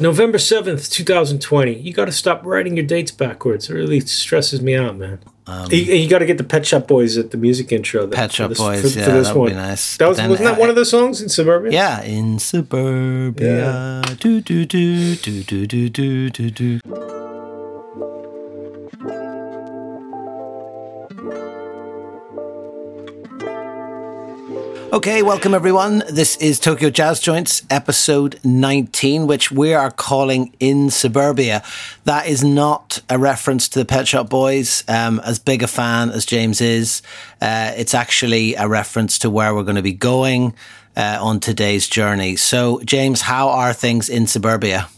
November 7th, 2020. You got to stop writing your dates backwards. It really stresses me out, man. Um, you, you got to get the Pet Shop Boys at the music intro. That, Pet Shop this, Boys, for, yeah, for this that would one. be nice. That was, wasn't that I, one of the songs in Suburbia? Yeah, in Suburbia. Yeah. Do, do, do, do, do, do, do, do. Okay, welcome everyone. This is Tokyo Jazz Joints, episode 19, which we are calling In Suburbia. That is not a reference to the Pet Shop Boys, um, as big a fan as James is. Uh, it's actually a reference to where we're going to be going uh, on today's journey. So, James, how are things in Suburbia?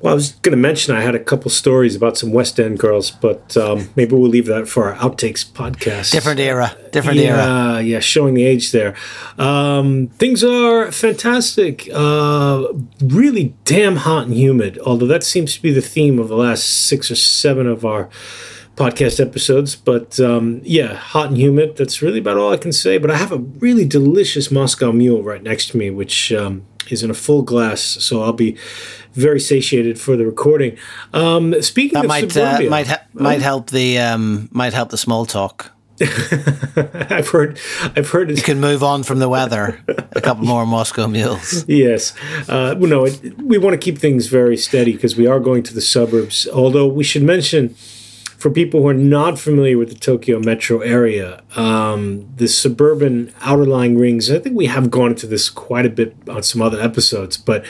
Well, I was going to mention I had a couple stories about some West End girls, but um, maybe we'll leave that for our outtakes podcast. Different era, different yeah, era. Yeah, showing the age there. Um, things are fantastic. Uh, really damn hot and humid, although that seems to be the theme of the last six or seven of our podcast episodes. But um, yeah, hot and humid. That's really about all I can say. But I have a really delicious Moscow Mule right next to me, which um, is in a full glass. So I'll be very satiated for the recording. Um, speaking that of might uh, might ha- might help the um, might help the small talk. I've heard. I've heard. You can move on from the weather. A couple more Moscow mules. Yes. Uh, well, no, it, we want to keep things very steady because we are going to the suburbs. Although we should mention for people who are not familiar with the Tokyo metro area, um, the suburban outerlying rings, I think we have gone into this quite a bit on some other episodes, but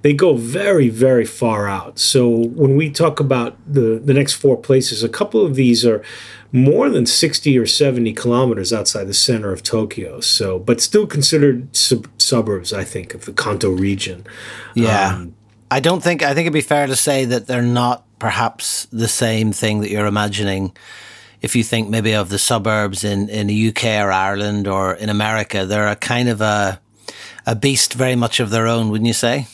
they go very, very far out. So when we talk about the, the next four places, a couple of these are more than 60 or 70 kilometers outside the center of Tokyo. So, but still considered sub- suburbs, I think, of the Kanto region. Yeah. Um, I don't think, I think it'd be fair to say that they're not perhaps the same thing that you're imagining if you think maybe of the suburbs in, in the UK or Ireland or in America, they're a kind of a a beast very much of their own, wouldn't you say?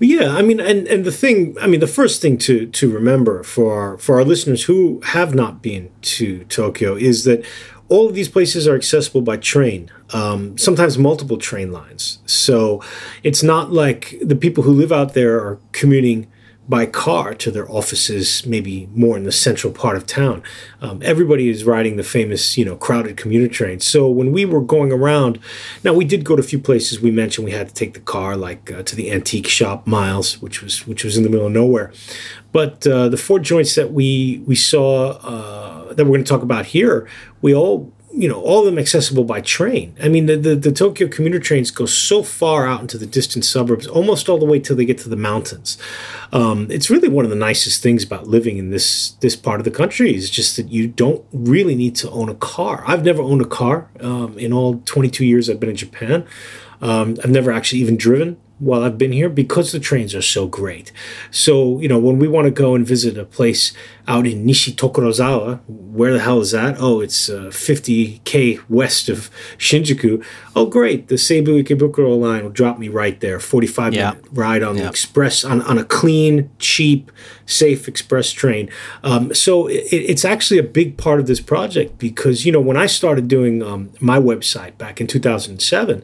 Yeah, I mean, and, and the thing, I mean, the first thing to to remember for for our listeners who have not been to Tokyo is that all of these places are accessible by train, um, sometimes multiple train lines. So it's not like the people who live out there are commuting by car to their offices, maybe more in the central part of town. Um, everybody is riding the famous, you know, crowded commuter train. So when we were going around, now we did go to a few places. We mentioned we had to take the car, like uh, to the antique shop Miles, which was which was in the middle of nowhere. But uh, the four joints that we we saw uh, that we're going to talk about here, we all you know, all of them accessible by train. I mean, the, the, the, Tokyo commuter trains go so far out into the distant suburbs, almost all the way till they get to the mountains. Um, it's really one of the nicest things about living in this this part of the country is just that you don't really need to own a car. I've never owned a car um, in all 22 years I've been in Japan. Um, I've never actually even driven while I've been here because the trains are so great. So, you know, when we want to go and visit a place out in Nishitokorozawa, where the hell is that? Oh, it's uh, 50k west of Shinjuku. Oh, great. The Seibu Ikebukuro line will drop me right there. 45 yeah. minute ride on yeah. the express, on, on a clean, cheap, safe express train. Um, so it, it's actually a big part of this project because, you know, when I started doing um, my website back in 2007,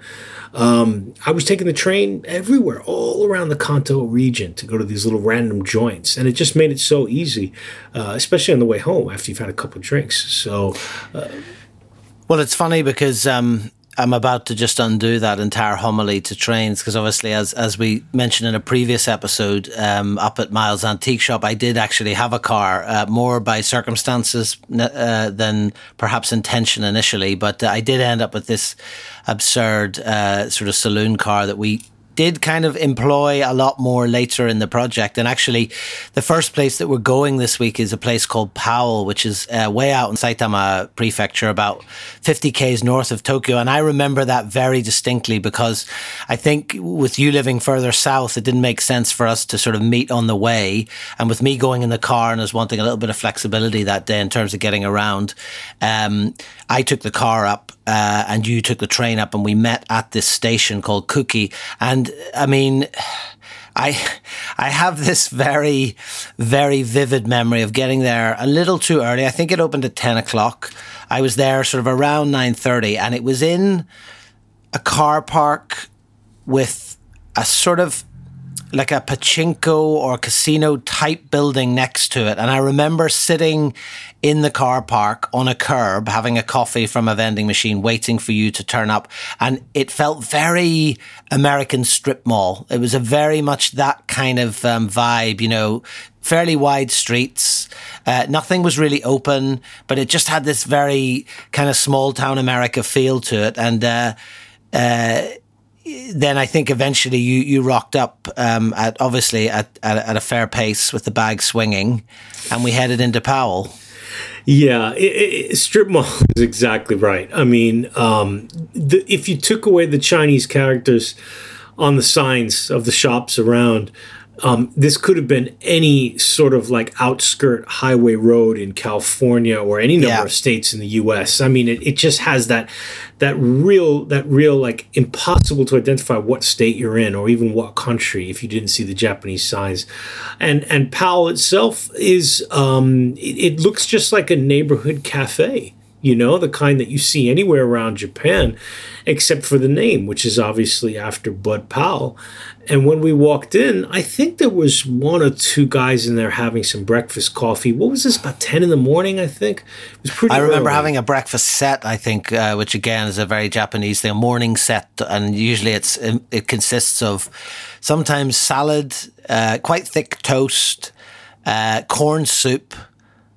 um, I was taking the train everywhere, all around the Kanto region to go to these little random joints. And it just made it so easy, uh, especially on the way home after you've had a couple drinks. So. Uh, well, it's funny because um, I'm about to just undo that entire homily to trains because obviously, as as we mentioned in a previous episode, um, up at Miles Antique Shop, I did actually have a car, uh, more by circumstances uh, than perhaps intention initially, but uh, I did end up with this absurd uh, sort of saloon car that we did kind of employ a lot more later in the project. And actually, the first place that we're going this week is a place called Powell, which is uh, way out in Saitama Prefecture, about 50 k's north of Tokyo. And I remember that very distinctly because I think with you living further south, it didn't make sense for us to sort of meet on the way. And with me going in the car and us wanting a little bit of flexibility that day in terms of getting around, um, I took the car up uh, and you took the train up, and we met at this station called Kuki. And I mean, I I have this very very vivid memory of getting there a little too early. I think it opened at ten o'clock. I was there sort of around nine thirty, and it was in a car park with a sort of like a pachinko or casino type building next to it. And I remember sitting in the car park on a curb having a coffee from a vending machine waiting for you to turn up. And it felt very american strip mall. It was a very much that kind of um, vibe you know fairly wide streets. Uh, nothing was really open but it just had this very kind of small town america feel to it. And uh, uh, then I think eventually you you rocked up um, at obviously at, at, at a fair pace with the bag swinging, and we headed into Powell. Yeah, it, it, strip mall is exactly right. I mean, um, the, if you took away the Chinese characters on the signs of the shops around, um, this could have been any sort of like outskirt highway road in California or any number yeah. of states in the U.S. I mean, it, it just has that that real that real like impossible to identify what state you're in or even what country if you didn't see the Japanese signs. And and Powell itself is um, it, it looks just like a neighborhood cafe you know, the kind that you see anywhere around Japan, except for the name, which is obviously after Bud Powell. And when we walked in, I think there was one or two guys in there having some breakfast coffee. What was this, about 10 in the morning, I think? It was pretty I remember early. having a breakfast set, I think, uh, which again is a very Japanese thing, a morning set. And usually it's it consists of sometimes salad, uh, quite thick toast, uh, corn soup,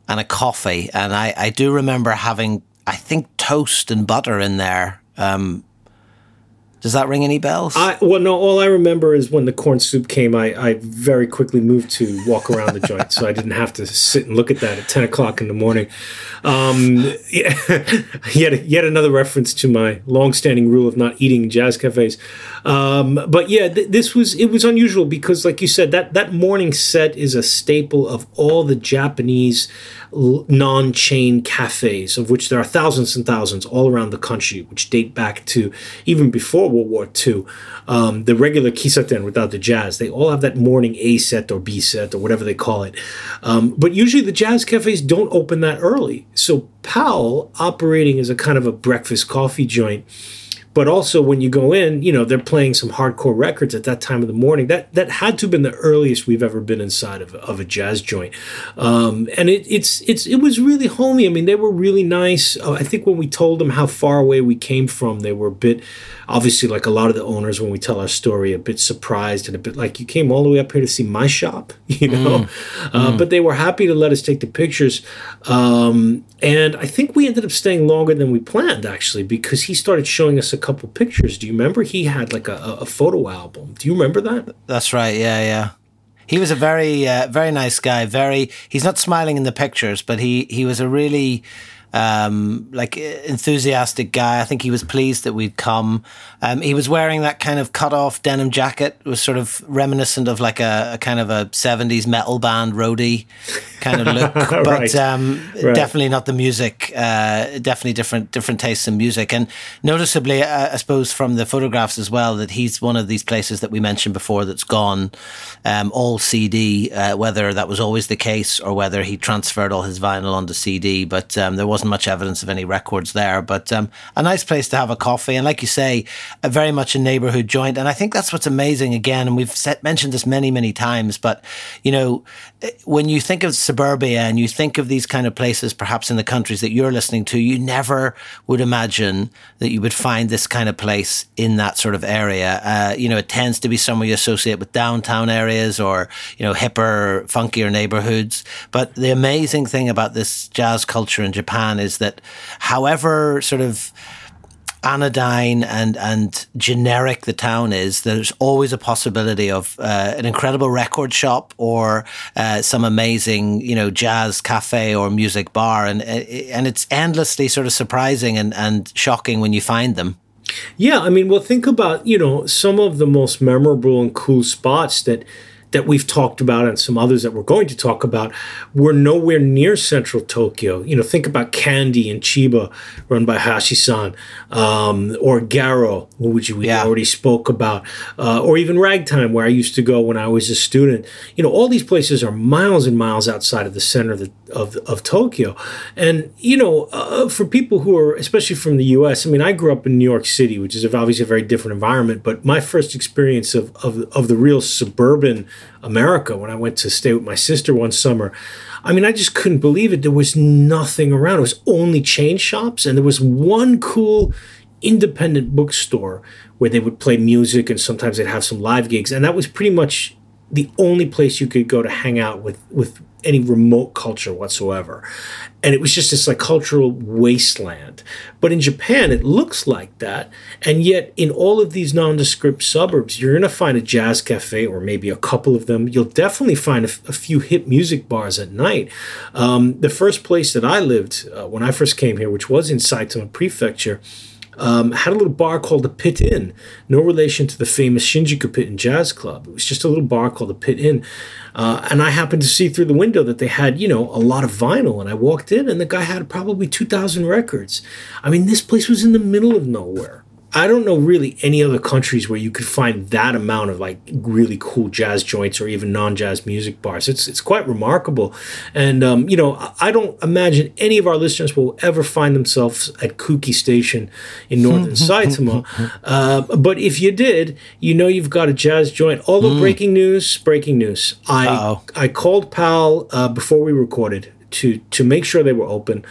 and a coffee. And I, I do remember having, I think, toast and butter in there. Um, does that ring any bells? I, well, no. All I remember is when the corn soup came, I, I very quickly moved to walk around the joint, so I didn't have to sit and look at that at ten o'clock in the morning. Um, yeah, yet yet another reference to my long-standing rule of not eating jazz cafes. Um, but yeah, th- this was it was unusual because, like you said, that that morning set is a staple of all the Japanese non-chain cafes, of which there are thousands and thousands all around the country, which date back to even before World War II. Um, the regular kisaten without the jazz, they all have that morning A set or B set or whatever they call it. Um, but usually the jazz cafes don't open that early. So Powell, operating as a kind of a breakfast coffee joint, but also when you go in, you know, they're playing some hardcore records at that time of the morning. That that had to have been the earliest we've ever been inside of, of a jazz joint, um, and it, it's it's it was really homey. I mean, they were really nice. Uh, I think when we told them how far away we came from, they were a bit, obviously, like a lot of the owners when we tell our story, a bit surprised and a bit like you came all the way up here to see my shop, you know. Mm. Uh, mm. But they were happy to let us take the pictures, um, and I think we ended up staying longer than we planned actually because he started showing us a couple pictures. Do you remember he had like a, a photo album? Do you remember that? That's right. Yeah, yeah. He was a very, uh, very nice guy. Very. He's not smiling in the pictures, but he he was a really um, like enthusiastic guy. I think he was pleased that we'd come. Um, he was wearing that kind of cut off denim jacket. It was sort of reminiscent of like a, a kind of a seventies metal band roadie kind of look, but right. Um, right. definitely not the music. Uh, definitely different different tastes in music, and noticeably, uh, I suppose from the photographs as well, that he's one of these places that we mentioned before that's gone um, all CD. Uh, whether that was always the case or whether he transferred all his vinyl onto CD, but um, there was wasn't much evidence of any records there. But um, a nice place to have a coffee, and like you say, a very much a neighborhood joint. And I think that's what's amazing. Again, and we've set, mentioned this many, many times. But you know, eh, when you think of suburbia and you think of these kind of places, perhaps in the countries that you're listening to, you never would imagine that you would find this kind of place in that sort of area. Uh, you know, it tends to be somewhere you associate with downtown areas or you know hipper, funkier neighborhoods. But the amazing thing about this jazz culture in Japan is that however sort of anodyne and and generic the town is, there's always a possibility of uh, an incredible record shop or uh, some amazing you know jazz cafe or music bar, and uh, and it's endlessly sort of surprising and and shocking when you find them. Yeah, I mean, well, think about you know some of the most memorable and cool spots that that we've talked about and some others that we're going to talk about were nowhere near central Tokyo. You know, think about Candy and Chiba, run by Hashi-san, um, or Garo, which we yeah. already spoke about, uh, or even Ragtime, where I used to go when I was a student. You know, all these places are miles and miles outside of the center of, the, of, of Tokyo. And, you know, uh, for people who are, especially from the U.S., I mean, I grew up in New York City, which is obviously a very different environment, but my first experience of, of, of the real suburban America when I went to stay with my sister one summer. I mean, I just couldn't believe it. There was nothing around. It was only chain shops, and there was one cool independent bookstore where they would play music and sometimes they'd have some live gigs, and that was pretty much the only place you could go to hang out with with any remote culture whatsoever. And it was just this like cultural wasteland. But in Japan, it looks like that. And yet, in all of these nondescript suburbs, you're going to find a jazz cafe or maybe a couple of them. You'll definitely find a, few hip music bars at night. Um, the first place that I lived uh, when I first came here, which was in Saitama Prefecture, um, had a little bar called the Pit Inn, no relation to the famous Shinjuku Pit Inn Jazz Club. It was just a little bar called the Pit Inn. Uh, and I happened to see through the window that they had, you know, a lot of vinyl. And I walked in, and the guy had probably 2,000 records. I mean, this place was in the middle of nowhere. I don't know really any other countries where you could find that amount of like really cool jazz joints or even non-jazz music bars. It's it's quite remarkable, and um, you know I don't imagine any of our listeners will ever find themselves at Kuki Station in northern Saitama. Uh, but if you did, you know you've got a jazz joint. Although mm. breaking news, breaking news. I Uh-oh. I called Powell uh, before we recorded to to make sure they were open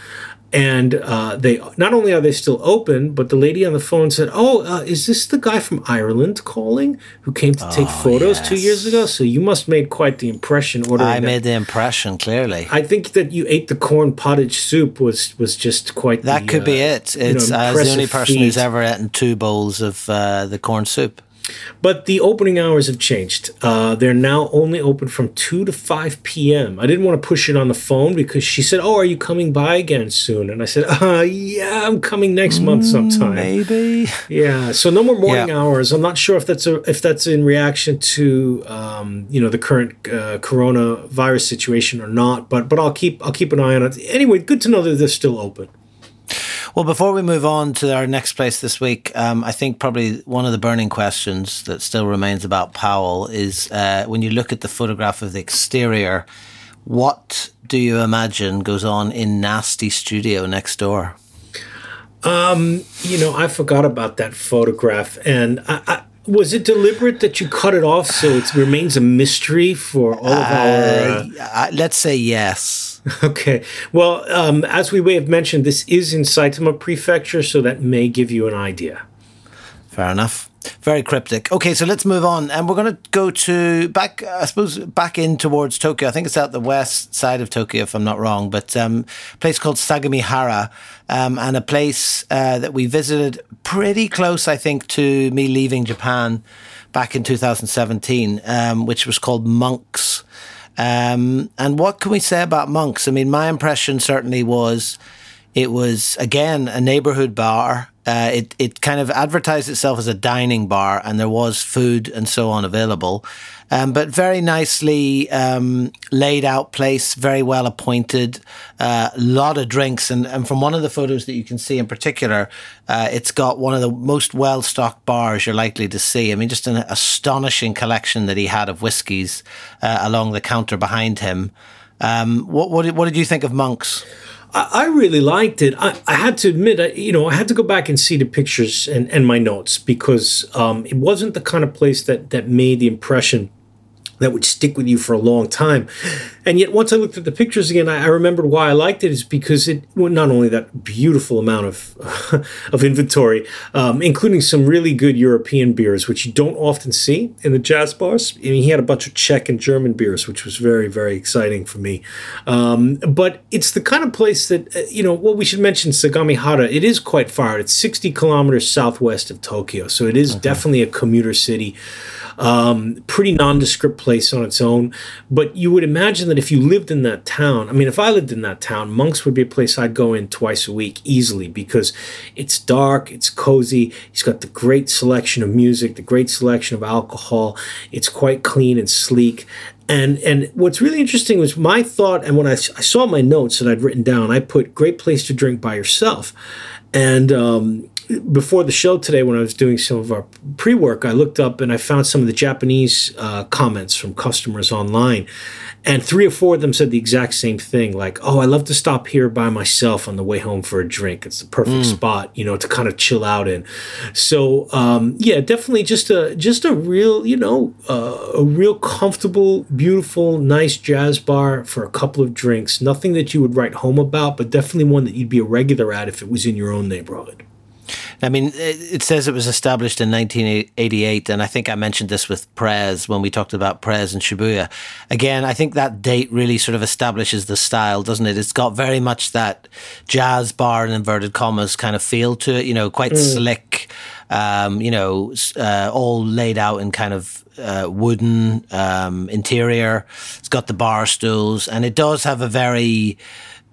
and uh, they not only are they still open, but the lady on the phone said, "Oh, uh, is this the guy from Ireland calling who came to take oh, photos yes. two years ago? So you must made quite the impression ordering." I made the impression clearly. I think that you ate the corn pottage soup was was just quite. That the, could uh, be it. It's you know, the only person feat. who's ever eaten two bowls of uh, the corn soup. But the opening hours have changed. Uh, they're now only open from 2 to 5 p.m. I didn't want to push it on the phone because she said, Oh, are you coming by again soon? And I said, uh, Yeah, I'm coming next month mm, sometime. Maybe. Yeah. So no more morning yeah. hours. I'm not sure if that's a, if that's in reaction to um, you know the current uh, coronavirus situation or not. But but I'll keep I'll keep an eye on it. Anyway, good to know that they're still open. Well, before we move on to our next place this week, um, I think probably one of the burning questions that still remains about Powell is uh, when you look at the photograph of the exterior, what do you imagine goes on in Nasty Studio next door? Um, you know, I forgot about that photograph, and I, I was it deliberate that you cut it off so it remains a mystery for all of uh, our? Uh, let's say yes. Okay. Well, um, as we may have mentioned, this is in Saitama Prefecture, so that may give you an idea. Fair enough. Very cryptic. Okay, so let's move on, and we're going to go to back. I suppose back in towards Tokyo. I think it's out the west side of Tokyo, if I'm not wrong. But um, a place called Sagamihara, um, and a place uh, that we visited pretty close, I think, to me leaving Japan back in 2017, um, which was called Monks. Um, and what can we say about monks? I mean, my impression certainly was it was again a neighborhood bar. Uh, it it kind of advertised itself as a dining bar, and there was food and so on available. Um, but very nicely um, laid out place, very well appointed, a uh, lot of drinks. And, and from one of the photos that you can see in particular, uh, it's got one of the most well stocked bars you're likely to see. I mean, just an astonishing collection that he had of whiskies uh, along the counter behind him. Um, what, what, did, what did you think of Monks? I really liked it. I, I, had to admit, I, you know, I had to go back and see the pictures and, and my notes because um, it wasn't the kind of place that that made the impression that would stick with you for a long time. And yet, once I looked at the pictures again, I, I remembered why I liked it is because it well, not only that beautiful amount of of inventory, um, including some really good European beers, which you don't often see in the jazz bars. I mean, he had a bunch of Czech and German beers, which was very very exciting for me. Um, but it's the kind of place that uh, you know. Well, we should mention Sagamihara. It is quite far. It's sixty kilometers southwest of Tokyo, so it is okay. definitely a commuter city. Um, pretty nondescript place place on its own. But you would imagine that if you lived in that town, I mean, if I lived in that town, Monk's would be a place I'd go in twice a week easily because it's dark, it's cozy. it's got the great selection of music, the great selection of alcohol. It's quite clean and sleek. And and what's really interesting was my thought, and when I, I saw my notes that I'd written down, I put great place to drink by yourself. And um, before the show today, when I was doing some of our pre work, I looked up and I found some of the Japanese uh, comments from customers online. And three or four of them said the exact same thing like, oh, I love to stop here by myself on the way home for a drink. It's the perfect mm. spot, you know, to kind of chill out in. So, um, yeah, definitely just a, just a real, you know, uh, a real comfortable, beautiful, nice jazz bar for a couple of drinks. Nothing that you would write home about, but definitely one that you'd be a regular at if it was in your own neighborhood. I mean, it says it was established in 1988, and I think I mentioned this with Prez when we talked about Prez and Shibuya. Again, I think that date really sort of establishes the style, doesn't it? It's got very much that jazz bar in inverted commas kind of feel to it, you know, quite mm. slick, um, you know, uh, all laid out in kind of uh, wooden um, interior. It's got the bar stools, and it does have a very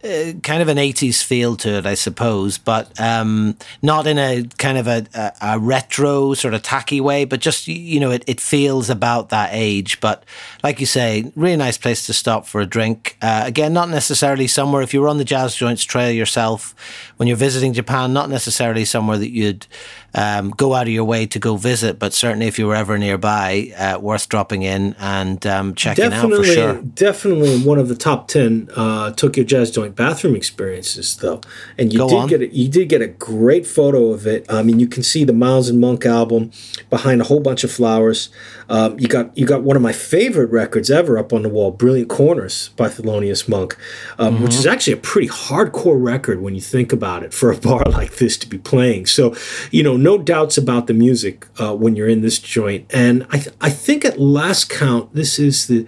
uh, kind of an 80s feel to it, I suppose, but um, not in a kind of a, a, a, retro sort of tacky way, but just, you know, it, it feels about that age. But like you say, really nice place to stop for a drink. Uh, again, not necessarily somewhere, if you were on the Jazz Joints trail yourself when you're visiting Japan, not necessarily somewhere that you'd um, go out of your way to go visit, but certainly if you were ever nearby, uh, worth dropping in and um, checking definitely, out for sure. Definitely one of the top ten uh, Tokyo Jazz Joint bathroom experiences, though. And you go did on. get a, you did get a great photo of it. I mean, you can see the Miles and Monk album behind a whole bunch of flowers. Um, you got you got one of my favorite records ever up on the wall, "Brilliant Corners" by Thelonious Monk, um, mm-hmm. which is actually a pretty hardcore record when you think about it for a bar like this to be playing. So, you know, no doubts about the music uh, when you're in this joint. And I th- I think at last count, this is the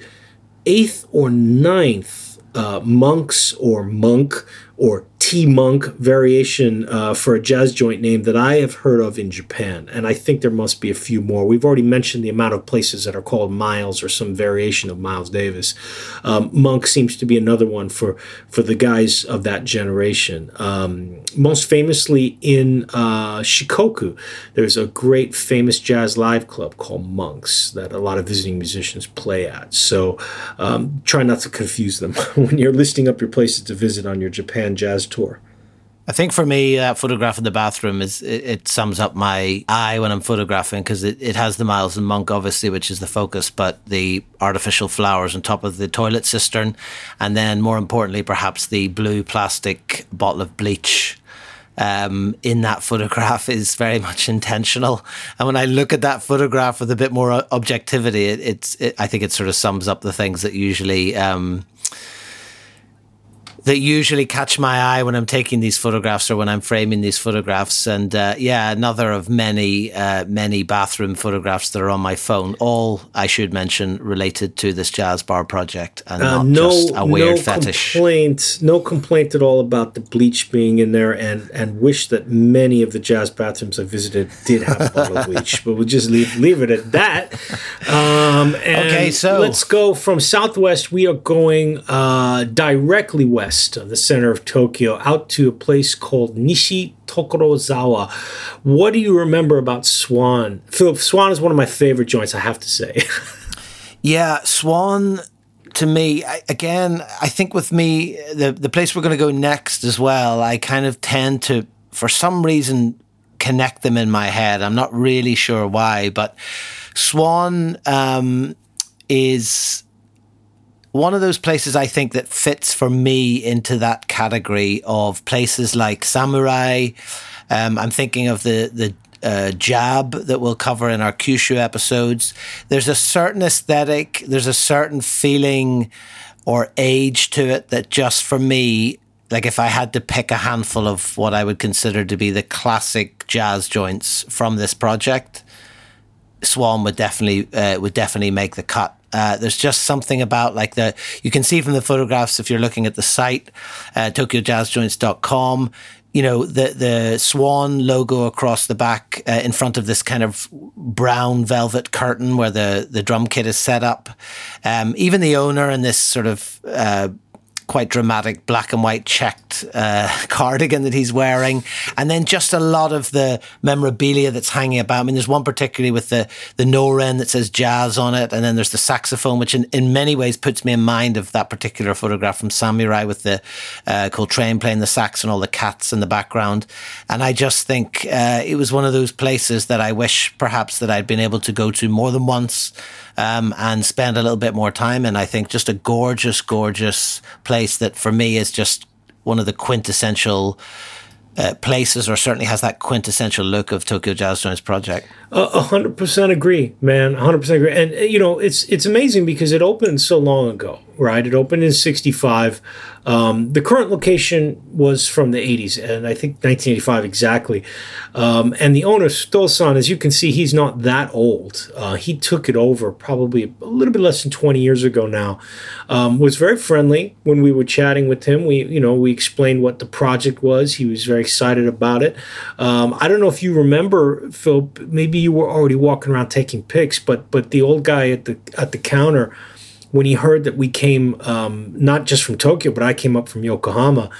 eighth or ninth uh, monks or monk or Monk variation uh, for a jazz joint name that I have heard of in Japan. And I think there must be a few more. We've already mentioned the amount of places that are called Miles or some variation of Miles Davis. Um, Monk seems to be another one for, for the guys of that generation. Um, most famously in uh, Shikoku, there's a great famous jazz live club called Monks that a lot of visiting musicians play at. So um, try not to confuse them when you're listing up your places to visit on your Japan jazz tour. I think for me, that photograph in the bathroom is it, it sums up my eye when I'm photographing because it, it has the Miles and Monk, obviously, which is the focus, but the artificial flowers on top of the toilet cistern, and then more importantly, perhaps the blue plastic bottle of bleach um, in that photograph is very much intentional. And when I look at that photograph with a bit more objectivity, it, it's it, I think it sort of sums up the things that usually. Um, that usually catch my eye when I'm taking these photographs or when I'm framing these photographs. And uh, yeah, another of many, uh, many bathroom photographs that are on my phone. All I should mention related to this jazz bar project and uh, not no, just a weird no fetish. Complaint, no complaint at all about the bleach being in there, and and wish that many of the jazz bathrooms I visited did have bottle bleach. But we'll just leave leave it at that. Um, okay, so let's go from southwest. We are going uh, directly west west of the center of Tokyo out to a place called Nishi Tokorozawa. What do you remember about Swan? Philip, Swan is one of my favorite joints, I have to say. yeah, Swan to me again i think with me the the place we're going to go next as well i kind of tend to for some reason connect them in my head i'm not really sure why but swan um, is one of those places I think that fits for me into that category of places like Samurai. Um, I'm thinking of the the uh, jab that we'll cover in our Kyushu episodes. There's a certain aesthetic, there's a certain feeling or age to it that just for me, like if I had to pick a handful of what I would consider to be the classic jazz joints from this project, Swan would definitely uh, would definitely make the cut Uh, there's just something about like the you can see from the photographs if you're looking at the site, uh, TokyoJazzJoints.com you know the the swan logo across the back uh, in front of this kind of brown velvet curtain where the the drum kit is set up. Um, even the owner and this sort of uh, quite dramatic black and white checked uh, cardigan that he's wearing, and then just a lot of the memorabilia that's hanging about. I mean, there's one particularly with the the Noren that says jazz on it, and then there's the saxophone, which in, in many ways puts me in mind of that particular photograph from Samurai with the uh, Coltrane playing the sax and all the cats in the background. And I just think uh, it was one of those places that I wish perhaps that I'd been able to go to more than once um, and spend a little bit more time in. I think just a gorgeous, gorgeous place that for me is just one of the quintessential uh, places, or certainly has that quintessential look of Tokyo Jazz Joints project. A hundred percent agree, man. Hundred percent agree. And you know, it's it's amazing because it opened so long ago, right? It opened in '65. Um, the current location was from the 80s, and I think 1985 exactly. Um, and the owner, Stosan, as you can see, he's not that old. Uh, he took it over probably a little bit less than 20 years ago now. Um, was very friendly when we were chatting with him. We, you know, we explained what the project was. He was very excited about it. Um, I don't know if you remember, Phil. Maybe you were already walking around taking pics, but but the old guy at the at the counter when he heard that we came um, not just from Tokyo, but I came up from Yokohama,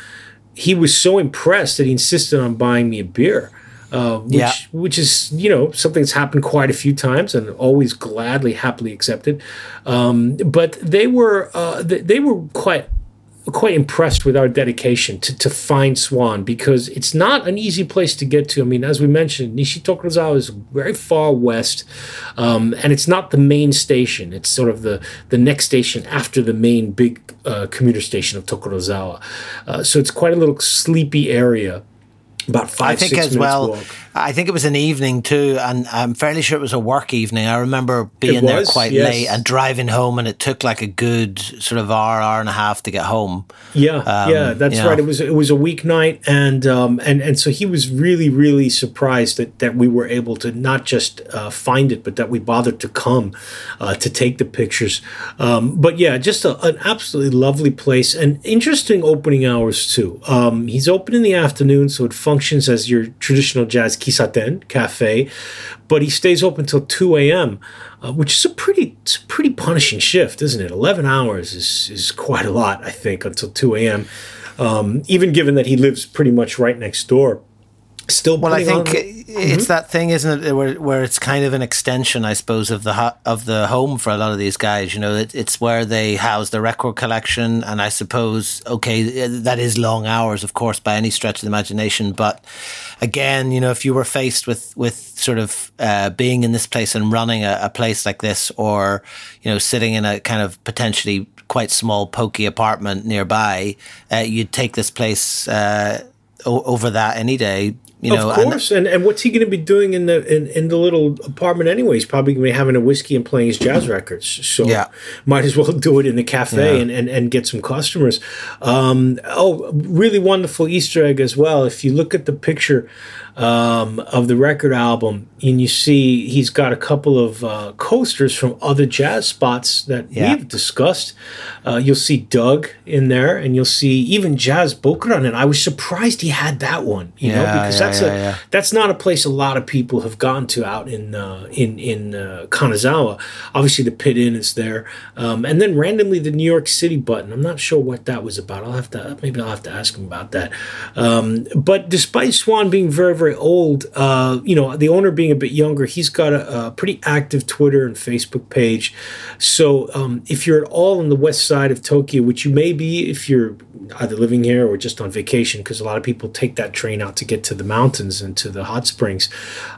he was so impressed that he insisted on buying me a beer. Uh, which, yeah. which is you know something that's happened quite a few times and always gladly happily accepted um, but they were uh, they, they were quite quite impressed with our dedication to, to find Swan because it's not an easy place to get to. I mean, as we mentioned, Nishitokorozawa is very far west, um, and it's not the main station. It's sort of the, the next station after the main big uh, commuter station of Tokorozawa. Uh, so it's quite a little sleepy area about five. I think as well. Walk. I think it was an evening too, and I'm fairly sure it was a work evening. I remember being there quite yes. late and driving home, and it took like a good sort of hour, hour and a half to get home. Yeah, um, yeah, that's right. Know. It was it was a weeknight, and um, and and so he was really really surprised that that we were able to not just uh, find it, but that we bothered to come uh, to take the pictures. Um, but yeah, just a, an absolutely lovely place and interesting opening hours too. Um, he's open in the afternoon, so it functions as your traditional jazz kisaten cafe, but he stays open till 2 a.m., uh, which is a pretty a pretty punishing shift, isn't it? 11 hours is, is quite a lot, I think, until 2 a.m., um, even given that he lives pretty much right next door still well i think on, it's mm-hmm. that thing isn't it where, where it's kind of an extension i suppose of the of the home for a lot of these guys you know it, it's where they house the record collection and i suppose okay that is long hours of course by any stretch of the imagination but again you know if you were faced with with sort of uh, being in this place and running a, a place like this or you know sitting in a kind of potentially quite small pokey apartment nearby uh, you'd take this place uh, over that any day you know, of course, and, and what's he going to be doing in the in, in the little apartment anyway? He's probably going to be having a whiskey and playing his jazz records. So yeah. might as well do it in the cafe yeah. and, and, and get some customers. Um, oh, really wonderful Easter egg as well. If you look at the picture um, of the record album, and you see he's got a couple of uh, coasters from other jazz spots that yeah. we've discussed. Uh, you'll see Doug in there, and you'll see even Jazz Bokuran. And I was surprised he had that one, you yeah, know, because yeah, that's a that's not a place a lot of people have gone to out in uh, in in uh, Kanazawa. Obviously, the Pit Inn is there, um, and then randomly the New York City button. I'm not sure what that was about. I'll have to maybe I'll have to ask him about that. Um, but despite Swan being very very old, uh, you know, the owner being a bit younger, he's got a, a pretty active Twitter and Facebook page. So um, if you're at all on the west side of Tokyo, which you may be if you're either living here or just on vacation, because a lot of people take that train out to get to the mountains and to the hot springs,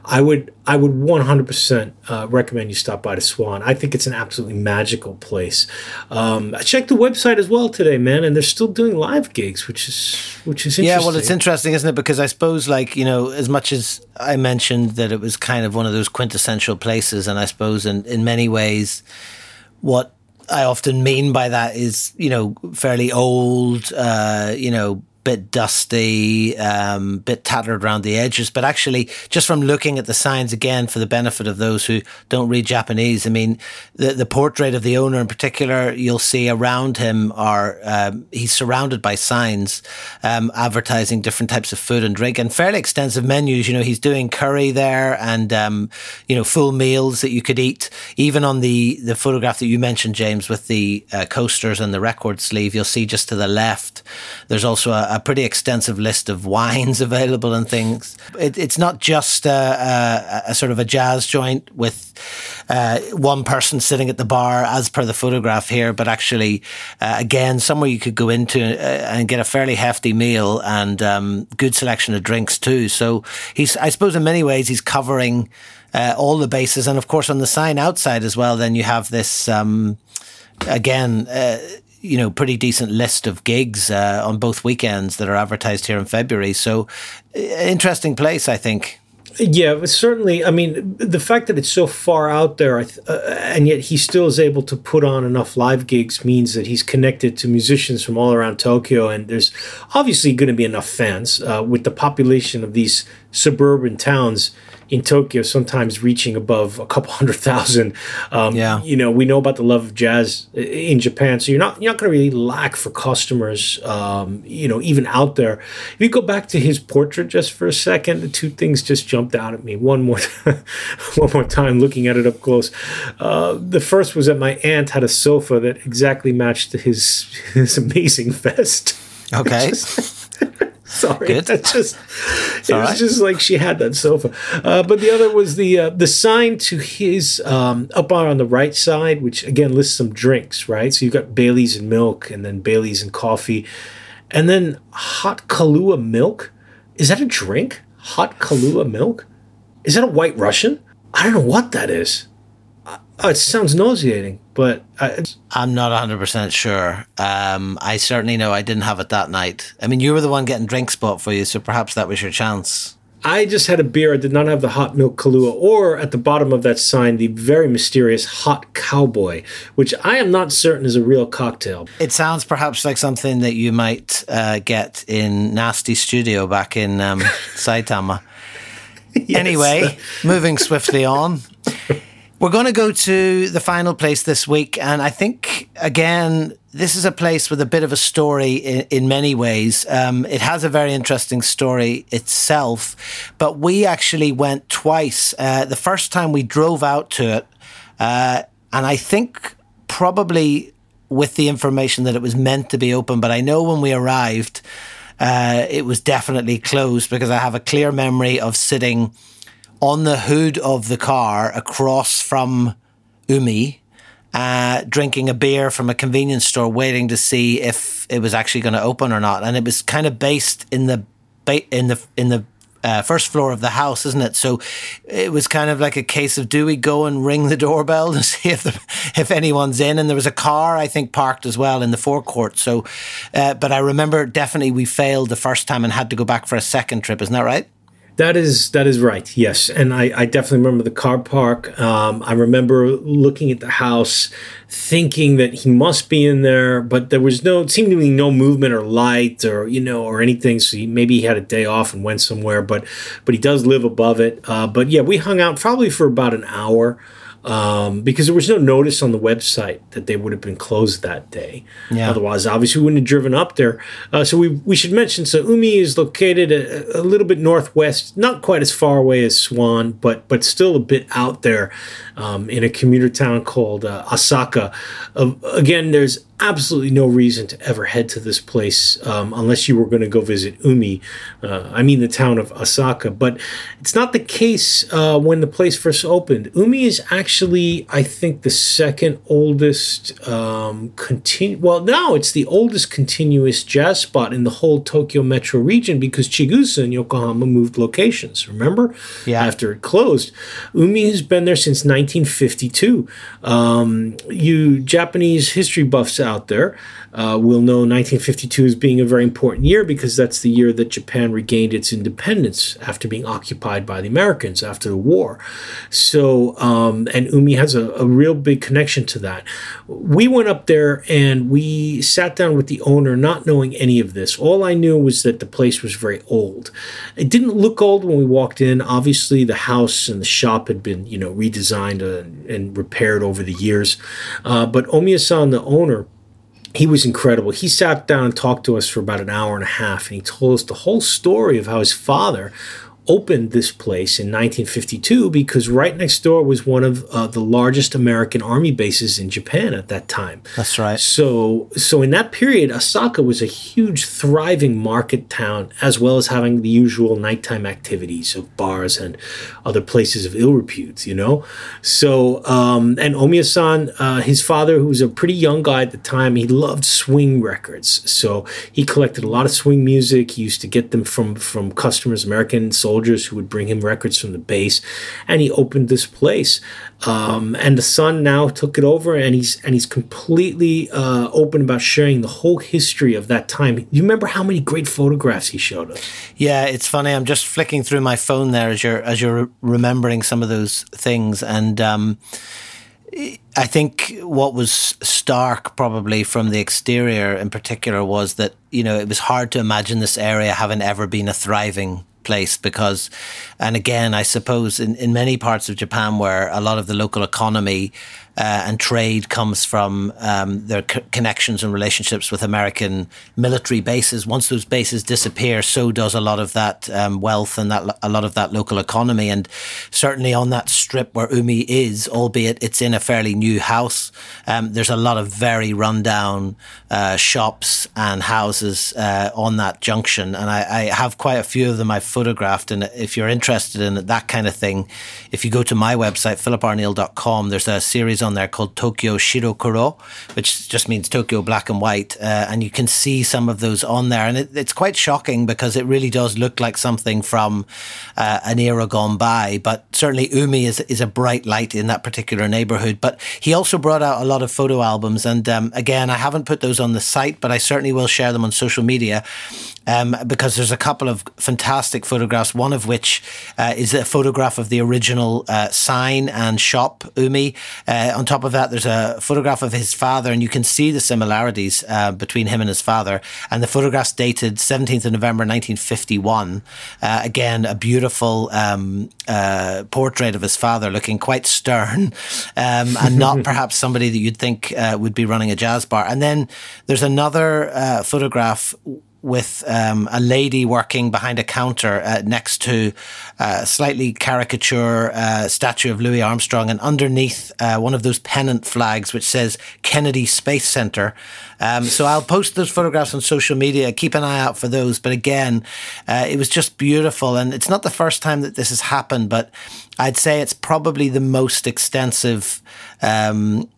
I would I would 100% uh, recommend you stop by the Swan. I think it's an absolutely magical place. Um, I checked the website as well today, man, and they're still doing live gigs, which is which is yeah. Well, it's interesting, isn't it? Because I suppose like you know as much as I mentioned that it was kind of one of those quintessential places, and I suppose in, in many ways, what I often mean by that is, you know, fairly old, uh, you know, bit dusty, um, bit tattered around the edges. But actually, just from looking at the signs again, for the benefit of those who don't read Japanese, I mean, the the portrait of the owner in particular, you'll see around him are um, he's surrounded by signs um, advertising different types of food and drink and fairly extensive menus. You know, he's doing curry there and um, you know full meals that you could eat. Even on the the photograph that you mentioned, James, with the uh, coasters and the record sleeve, you'll see just to the left. There's also a, a pretty extensive list of wines available and things. It, it's not just a, a, a, sort of a jazz joint with uh, one person sitting at the bar, as per the photograph here, but actually, uh, again, somewhere you could go into uh, and get a fairly hefty meal and um, good selection of drinks too. So he's, I suppose, in many ways, he's covering uh, all the bases, and of course, on the sign outside as well. Then you have this. Um, again, uh, you know, pretty decent list of gigs uh, on both weekends that are advertised here in February. So, uh, interesting place, I think. Yeah, certainly. I mean, the fact that it's so far out there, uh, and yet he still is able to put on enough live gigs means that he's connected to musicians from all around Tokyo, and there's obviously going to be enough fans uh, with the population of these suburban towns in Tokyo, sometimes reaching above a couple hundred thousand. Um, yeah. You know, we know about the love of jazz in Japan, so you're not you're not going to really lack for customers. Um, you know, even out there. If you go back to his portrait just for a second, the two things just jumped out at me. One more, one more time, looking at it up close. Uh, the first was that my aunt had a sofa that exactly matched his his amazing vest. Okay. Sorry, Good. that's just it was right. just like she had that sofa. Uh, but the other was the uh, the sign to his um, up on the right side, which again lists some drinks. Right, so you've got Bailey's and milk, and then Bailey's and coffee, and then hot Kahlua milk. Is that a drink? Hot Kahlua milk? Is that a White Russian? I don't know what that is. Oh, it sounds nauseating, but I, I'm not 100% sure. Um, I certainly know I didn't have it that night. I mean, you were the one getting drinks bought for you, so perhaps that was your chance. I just had a beer. I did not have the hot milk Kahlua, or at the bottom of that sign, the very mysterious hot cowboy, which I am not certain is a real cocktail. It sounds perhaps like something that you might uh, get in Nasty Studio back in um, Saitama. yes. Anyway, moving swiftly on. We're going to go to the final place this week. And I think, again, this is a place with a bit of a story in, in many ways. Um, it has a very interesting story itself, but we actually went twice. Uh, the first time we drove out to it, uh, and I think probably with the information that it was meant to be open, but I know when we arrived, uh, it was definitely closed because I have a clear memory of sitting on the hood of the car across from Umi, uh, drinking a beer from a convenience store, waiting to see if it was actually going to open or not. And it was kind of based in the in the in the uh, first floor of the house, isn't it? So it was kind of like a case of do we go and ring the doorbell to see if the, if anyone's in? And there was a car I think parked as well in the forecourt. So, uh, but I remember definitely we failed the first time and had to go back for a second trip. Isn't that right? That is that is right. Yes, and I, I definitely remember the car park. Um, I remember looking at the house, thinking that he must be in there, but there was no seemed to be no movement or light or you know or anything. So he, maybe he had a day off and went somewhere, but but he does live above it. Uh, but yeah, we hung out probably for about an hour um, because there was no notice on the website that they would have been closed that day. Yeah. Otherwise, obviously, we wouldn't have driven up there. Uh, so we we should mention so Umi is located a, a, little bit northwest, not quite as far away as Swan, but but still a bit out there um, in a commuter town called uh, Asaka. Uh, again, there's absolutely no reason to ever head to this place um, unless you were going to go visit Umi. Uh, I mean, the town of Asaka. But it's not the case uh, when the place first opened. Umi is actually, I think, the second oldest um, continu- Well, now it's the oldest continuous jazz spot in the whole Tokyo metro region because Chigusa and Yokohama moved locations. Remember? Yeah. After it closed, Umi has been there since 1952. Um, you Japanese history buffs out there uh, will know 1952 as being a very important year because that's the year that Japan regained its independence after being occupied by the Americans after the war. So, um, and Umi has a, a real big connection to that. We went up there and we sat down with the owner, not knowing any of this. All I knew was that the place was very old. It didn't look old when we walked in. Obviously, the house and the shop had been, you know, redesigned and, and repaired over the years. Uh, but Omiya-san, the owner, he was incredible. He sat down and talked to us for about an hour and a half, and he told us the whole story of how his father opened this place in 1952 because right next door was one of uh, the largest American army bases in Japan at that time. That's right. So, so in that period, Asaka was a huge, thriving market town, as well as having the usual nighttime activities of bars and other places of ill repute. You know, so um, and Omiya-san, uh, his father, who was a pretty young guy at the time, he loved swing records, so he collected a lot of swing music. He used to get them from from customers, American soldiers soldiers who would bring him records from the base, and he opened this place. Um, and the son now took it over, and he's and he's completely uh, open about sharing the whole history of that time. You remember how many great photographs he showed us? Yeah, it's funny. I'm just flicking through my phone there as you're as you're remembering some of those things, and. Um, I think what was stark, probably from the exterior in particular, was that you know it was hard to imagine this area having ever been a thriving place because, and again, I suppose in, in many parts of Japan where a lot of the local economy uh, and trade comes from um, their co- connections and relationships with American military bases. Once those bases disappear, so does a lot of that um, wealth and that a lot of that local economy. And certainly on that strip where Umi is, albeit it's in a fairly new house, um, there's a lot of very rundown uh, shops and houses uh, on that junction. And I, I, have quite a few of them I've photographed. And if you're interested in that kind of thing, if you go to my website, philiparneal.com, there's a series on there called Tokyo Shirokuro, which just means Tokyo black and white. Uh, and you can see some of those on there. And it, it's quite shocking because it really does look like something from uh, an era gone by. But certainly Umi is, is a bright light in that particular neighborhood. But he also brought out a lot of photo albums. And um, again, I haven't put those on the site, but I certainly will share them on social media um, because there's a couple of fantastic photographs, one of which uh, is a photograph of the original uh, sign and shop, Umi. Uh, on top of that, there's a photograph of his father, and you can see the similarities uh, between him and his father. And the photograph's dated 17th of November 1951. Uh, again, a beautiful um, uh, portrait of his father looking quite stern um, and not perhaps somebody that you'd think would be running a jazz bar. And then there's another photograph with um, a lady working behind a counter uh, next to uh, a slightly caricature uh, statue of Louis Armstrong, and underneath uh, one of those pennant flags which says Kennedy Space Center. Um, so I'll post those photographs on social media. Keep an eye out for those. But again, uh, it was just beautiful, and it's not the first time that this has happened, but I'd say it's probably the most extensive. Um,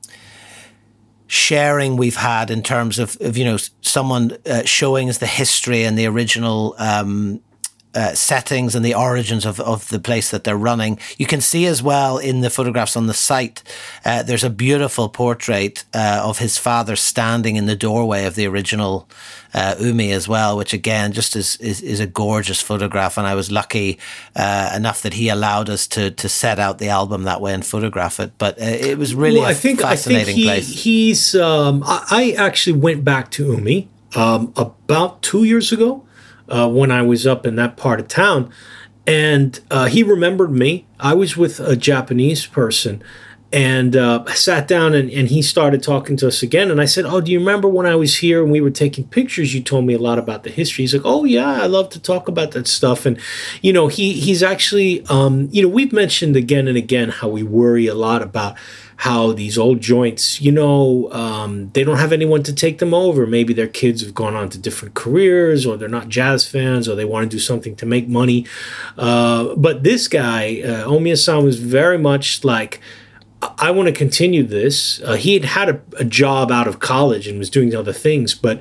sharing we've had in terms of, of you know someone uh, showing us the history and the original um, uh, settings and the origins of, of the place that they're running. You can see as well in the photographs on the site, uh, there's a beautiful portrait uh, of his father standing in the doorway of the original uh, Umi as well, which again just is, is, is a gorgeous photograph. And I was lucky uh, enough that he allowed us to to set out the album that way and photograph it. But it was really well, I think, fascinating I think he, place. He's um, I, I actually went back to Umi um, about two years ago uh, when I was up in that part of town. And uh, he remembered me. I was with a Japanese person and uh, sat down and, and he started talking to us again. And I said, Oh, do you remember when I was here and we were taking pictures? You told me a lot about the history. He's like, Oh, yeah, I love to talk about that stuff. And, you know, he he's actually, um, you know, we've mentioned again and again how we worry a lot about how these old joints, you know, um, they don't have anyone to take them over. Maybe their kids have gone on to different careers, or they're not jazz fans, or they want to do something to make money. Uh, but this guy, uh, Omiya-san, was very much like, I want to continue this. Uh, he had had a, a, job out of college and was doing other things, but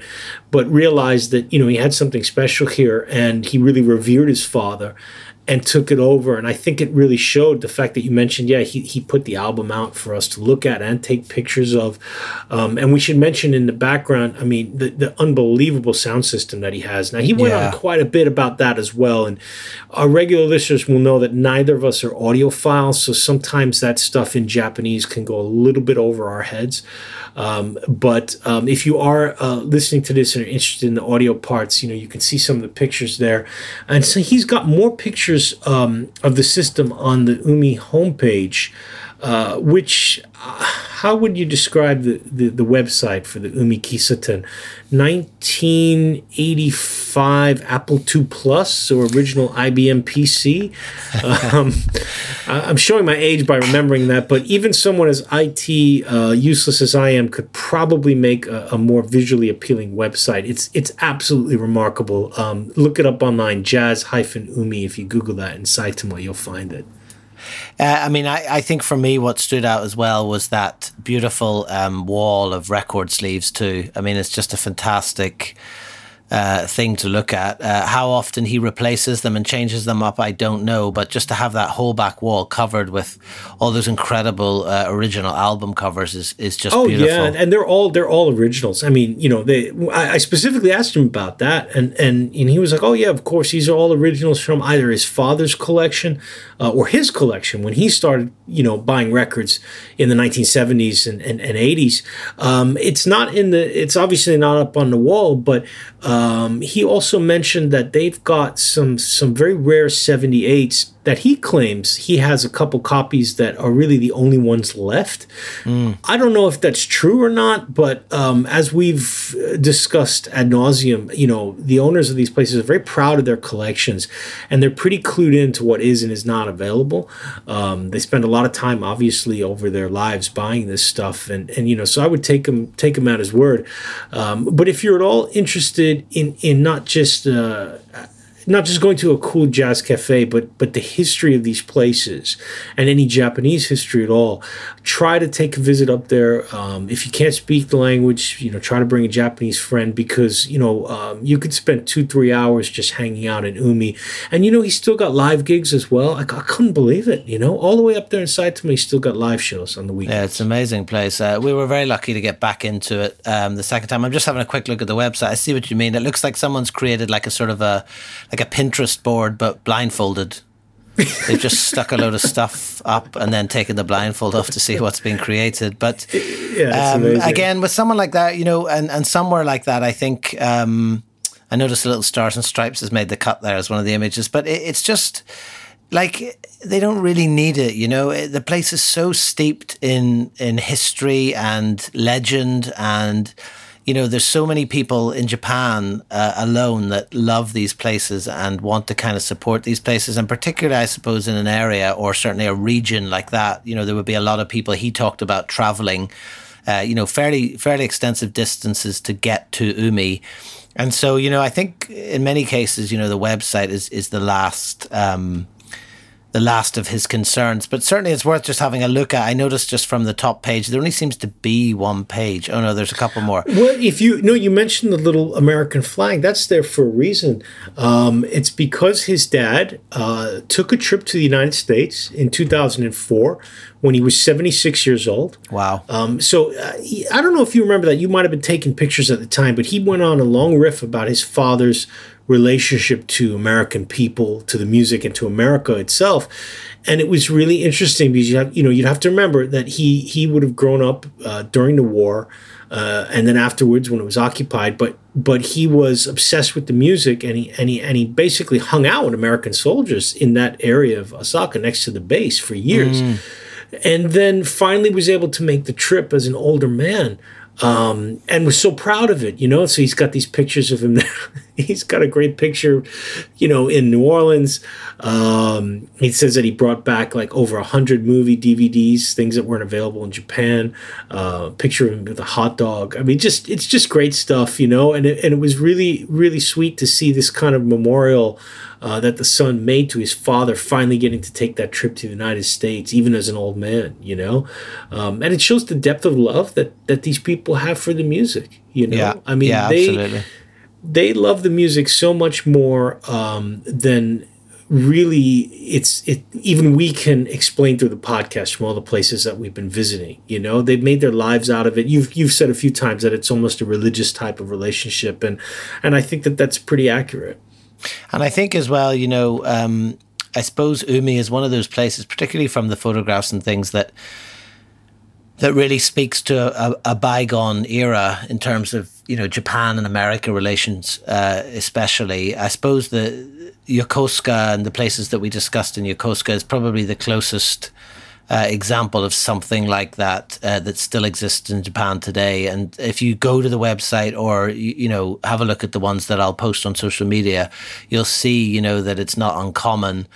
but realized that you know he had something special here, and he really revered his father, and took it over. And I think it really showed the fact that you mentioned, yeah, he, he put the album out for us to look at and take pictures of. Um, and we should mention in the background, I mean, the, the unbelievable sound system that he has. Now, he went yeah. on quite a bit about that as well. And our regular listeners will know that neither of us are audiophiles. So sometimes that stuff in Japanese can go a little bit over our heads. Um, but um, if you are uh, listening to this and are interested in the audio parts, you know, you can see some of the pictures there. And so he's got more pictures um, of the system on the UMI homepage. Uh, which uh, how would you describe the, the, the website for the Umi Kisaten? 1985 Apple II Plus or original IBM PC. um, I'm showing my age by remembering that, but even someone as IT uh, useless as I am could probably make a, a, more visually appealing website. It's it's absolutely remarkable. Um, look it up online, jazz-umi. If you Google that in Saitama, you'll find it. Uh, I mean, I, I think for me, what stood out as well was that beautiful um, wall of record sleeves, too. I mean, it's just a fantastic uh, thing to look at. Uh, how often he replaces them and changes them up, I don't know. But just to have that whole back wall covered with all those incredible uh, original album covers is, is just oh beautiful. yeah, and they're all they're all originals. I mean, you know, they. I, I specifically asked him about that, and and and he was like, oh yeah, of course, these are all originals from either his father's collection uh, or his collection when he started, you know, buying records in the 1970s and, and, and 80s. Um, it's not in the. It's obviously not up on the wall, but um, he also mentioned that they've got some some very rare 78s that he claims he has a couple copies that are really the only ones left. Mm. I don't know if that's true or not, but um, as we've discussed ad nauseum, you know, the owners of these places are very proud of their collections, and they're pretty clued into what is and is not available. Um, they spend a lot of time, obviously, over their lives buying this stuff, and and you know, so I would take him take him at his word. Um, but if you're at all interested in in not just uh, not just going to a cool jazz cafe, but but the history of these places and any Japanese history at all. Try to take a visit up there. Um, if you can't speak the language, you know, try to bring a Japanese friend because you know um, you could spend two three hours just hanging out in Umi, and you know he's still got live gigs as well. I, I couldn't believe it. You know, all the way up there in Saitama, still got live shows on the weekend. Yeah, it's an amazing place. Uh, we were very lucky to get back into it um, the second time. I'm just having a quick look at the website. I see what you mean. It looks like someone's created like a sort of a like a Pinterest board, but blindfolded. They've just stuck a load of stuff up and then taken the blindfold off to see what's being created. But yeah, um, again, with someone like that, you know, and, and somewhere like that, I think um, I noticed a little stars and stripes has made the cut there as one of the images. But it, it's just like they don't really need it, you know. The place is so steeped in in history and legend and you know, there's so many people in Japan uh, alone that love these places and want to kind of support these places. And particularly, I suppose, in an area or certainly a region like that, you know, there would be a lot of people. He talked about traveling, uh, you know, fairly fairly extensive distances to get to Umi. And so, you know, I think in many cases, you know, the website is is the last um, the last of his concerns. But certainly it's worth just having a look at. I noticed just from the top page, there only seems to be one page. Oh no, there's a couple more. Well, if you no, you mentioned the little American flag. That's there for a reason. Um, it's because his dad uh, took a trip to the United States in 2004 when he was 76 years old. Wow. Um, so uh, he, I don't know if you remember that. You might have been taking pictures at the time, but he went on a long riff about his father's relationship to American people, to the music, and to America itself. And it was really interesting because you have, you know, you'd have to remember that he he would have grown up uh, during the war, uh, and then afterwards when it was occupied. But but he was obsessed with the music, and he and he and he basically hung out with American soldiers in that area of Asaka next to the base for years. Mm. And then finally was able to make the trip as an older man um, and was so proud of it, you know. So he's got these pictures of him. he's got a great picture, you know, in New Orleans. Um, he says that he brought back like over a hundred movie DVDs, things that weren't available in Japan. Uh, picture of him with a hot dog. I mean, just it's just great stuff, you know. And it, and it was really really sweet to see this kind of memorial uh, that the son made to his father, finally getting to take that trip to the United States, even as an old man, you know? Um, and it shows the depth of love that, that these people have for the music, you know? Yeah, I mean, yeah, they, absolutely. they love the music so much more um, than really it's it even we can explain through the podcast from all the places that we've been visiting you know they've made their lives out of it you've you've said a few times that it's almost a religious type of relationship and and i think that that's pretty accurate and i think as well you know um, i suppose umi is one of those places particularly from the photographs and things that that really speaks to a, a, bygone era in terms of you know Japan and America relations, uh, especially. I suppose the Yokosuka and the places that we discussed in Yokosuka is probably the closest uh, example of something like that uh, that still exists in Japan today. And if you go to the website or you, you, know have a look at the ones that I'll post on social media, you'll see you know that it's not uncommon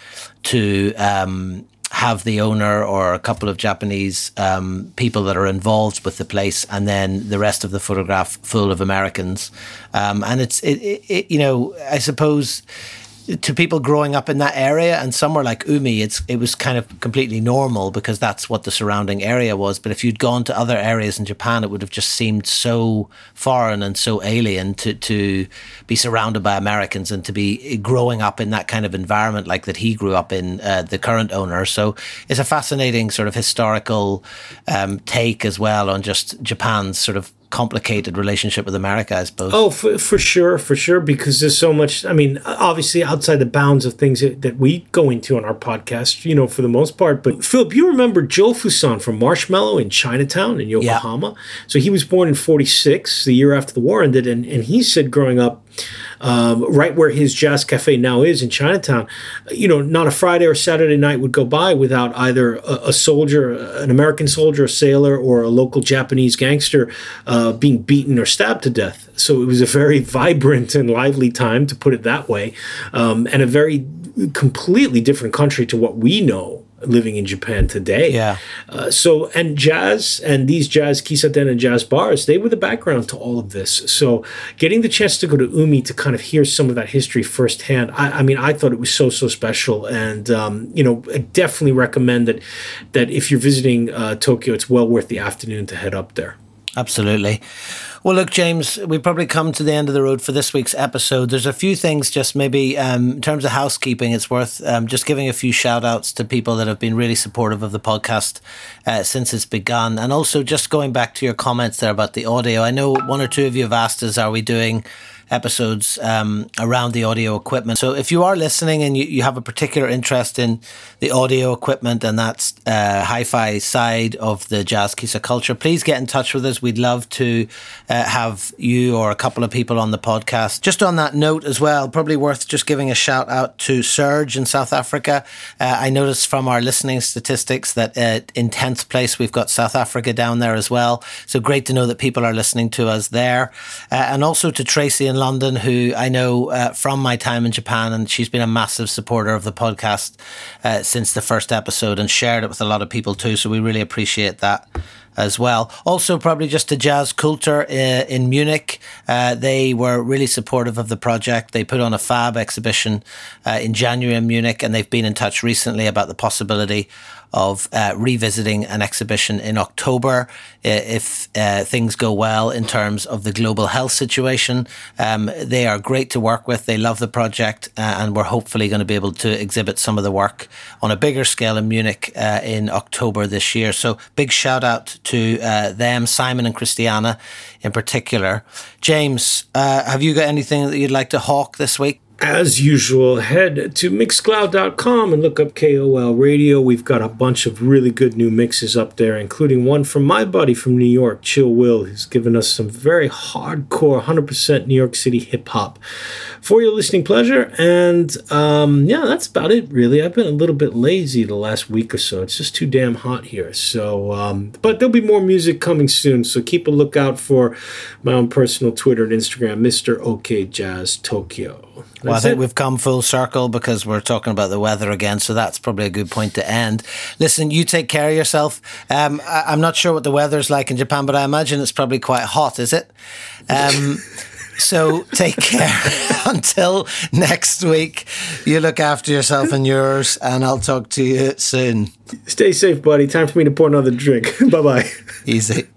to um, have the owner or a couple of Japanese um, people that are involved with the place, and then the rest of the photograph full of Americans. Um, and it's it, it, it, you know I suppose to people growing up in that area and somewhere like Umi, it's it was kind of completely normal because that's what the surrounding area was. But if you'd gone to other areas in Japan, it would have just seemed so foreign and so alien to to be surrounded by Americans and to be growing up in that kind of environment like that he grew up in, uh, the current owner. So it's a fascinating sort of historical um, take as well on just Japan's sort of complicated relationship with America, I suppose. Oh, for, for sure, for sure, because there's so much. I mean, obviously outside the bounds of things that, that we go into on our podcast, you know, for the most part. But Philip, you remember Joe Fuson from Marshmallow in Chinatown in Yokohama? Yeah. So he was born in 46, the year after the war ended. And, and he said growing up, um, right where his jazz cafe now is in Chinatown, you know, not a Friday or Saturday night would go by without either a, a soldier, an American soldier, a sailor, or a local Japanese gangster uh, being beaten or stabbed to death. So it was a very vibrant and lively time, to put it that way, um, and a very completely different country to what we know living in Japan today. Yeah. Uh, so and jazz and these jazz kisaten and jazz bars, they were the background to all of this. So getting the chance to go to Umi to kind of hear some of that history firsthand, I, I mean, I thought it was so so special, and um, you know, I definitely recommend that that if you're visiting uh, Tokyo, it's well worth the afternoon to head up there. Absolutely. Well, look, James, we've probably come to the end of the road for this week's episode. There's a few things, just maybe um, in terms of housekeeping, it's worth um, just giving a few shout outs to people that have been really supportive of the podcast uh, since it's begun. And also just going back to your comments there about the audio. I know one or two of you have asked us, are we doing episodes um, around the audio equipment. So if you are listening and you, you have a particular interest in the audio equipment and that's uh, hi-fi side of the jazz kisa culture, please get in touch with us. We'd love to uh, have you or a couple of people on the podcast. Just on that note as well, probably worth just giving a shout out to Surge in South Africa. Uh, I noticed from our listening statistics that uh, in 10th place we've got South Africa down there as well. So great to know that people are listening to us there. Uh, and also to Tracy and London, who I know uh, from my time in Japan, and she's been a massive supporter of the podcast uh, since the first episode and shared it with a lot of people too. So we really appreciate that as well. Also, probably just to Jazzkultur uh, in Munich. Uh, they were really supportive of the project. They put on a fab exhibition uh, in January in Munich, and they've been in touch recently about the possibility of uh, revisiting an exhibition in October if uh, things go well in terms of the global health situation. Um, they are great to work with. They love the project, uh, and we're hopefully going to be able to exhibit some of the work on a bigger scale in Munich uh, in October this year. So, big shout out to uh, them, Simon and Christiana in particular. James, uh, have you got anything that you'd like to hawk this week? As usual, head to mixcloud.com and look up KOL Radio. We've got a bunch of really good new mixes up there, including one from my buddy from New York, Chill Will, who's given us some very hardcore, 100% New York City hip hop for your listening pleasure. And um, yeah, that's about it, really. I've been a little bit lazy the last week or so. It's just too damn hot here. So, um, but there'll be more music coming soon. So keep a lookout for my own personal Twitter and Instagram, Mr. OK Jazz Tokyo. Well, I think it. we've come full circle because we're talking about the weather again, so that's probably a good point to end. Listen, you take care of yourself. Um, I, am not sure what the weather's like in Japan, but I imagine it's probably quite hot, is it? Um, so take care until next week. You look after yourself and yours, and I'll talk to you soon. Stay safe, buddy. Time for me to pour another drink. bye bye. Easy.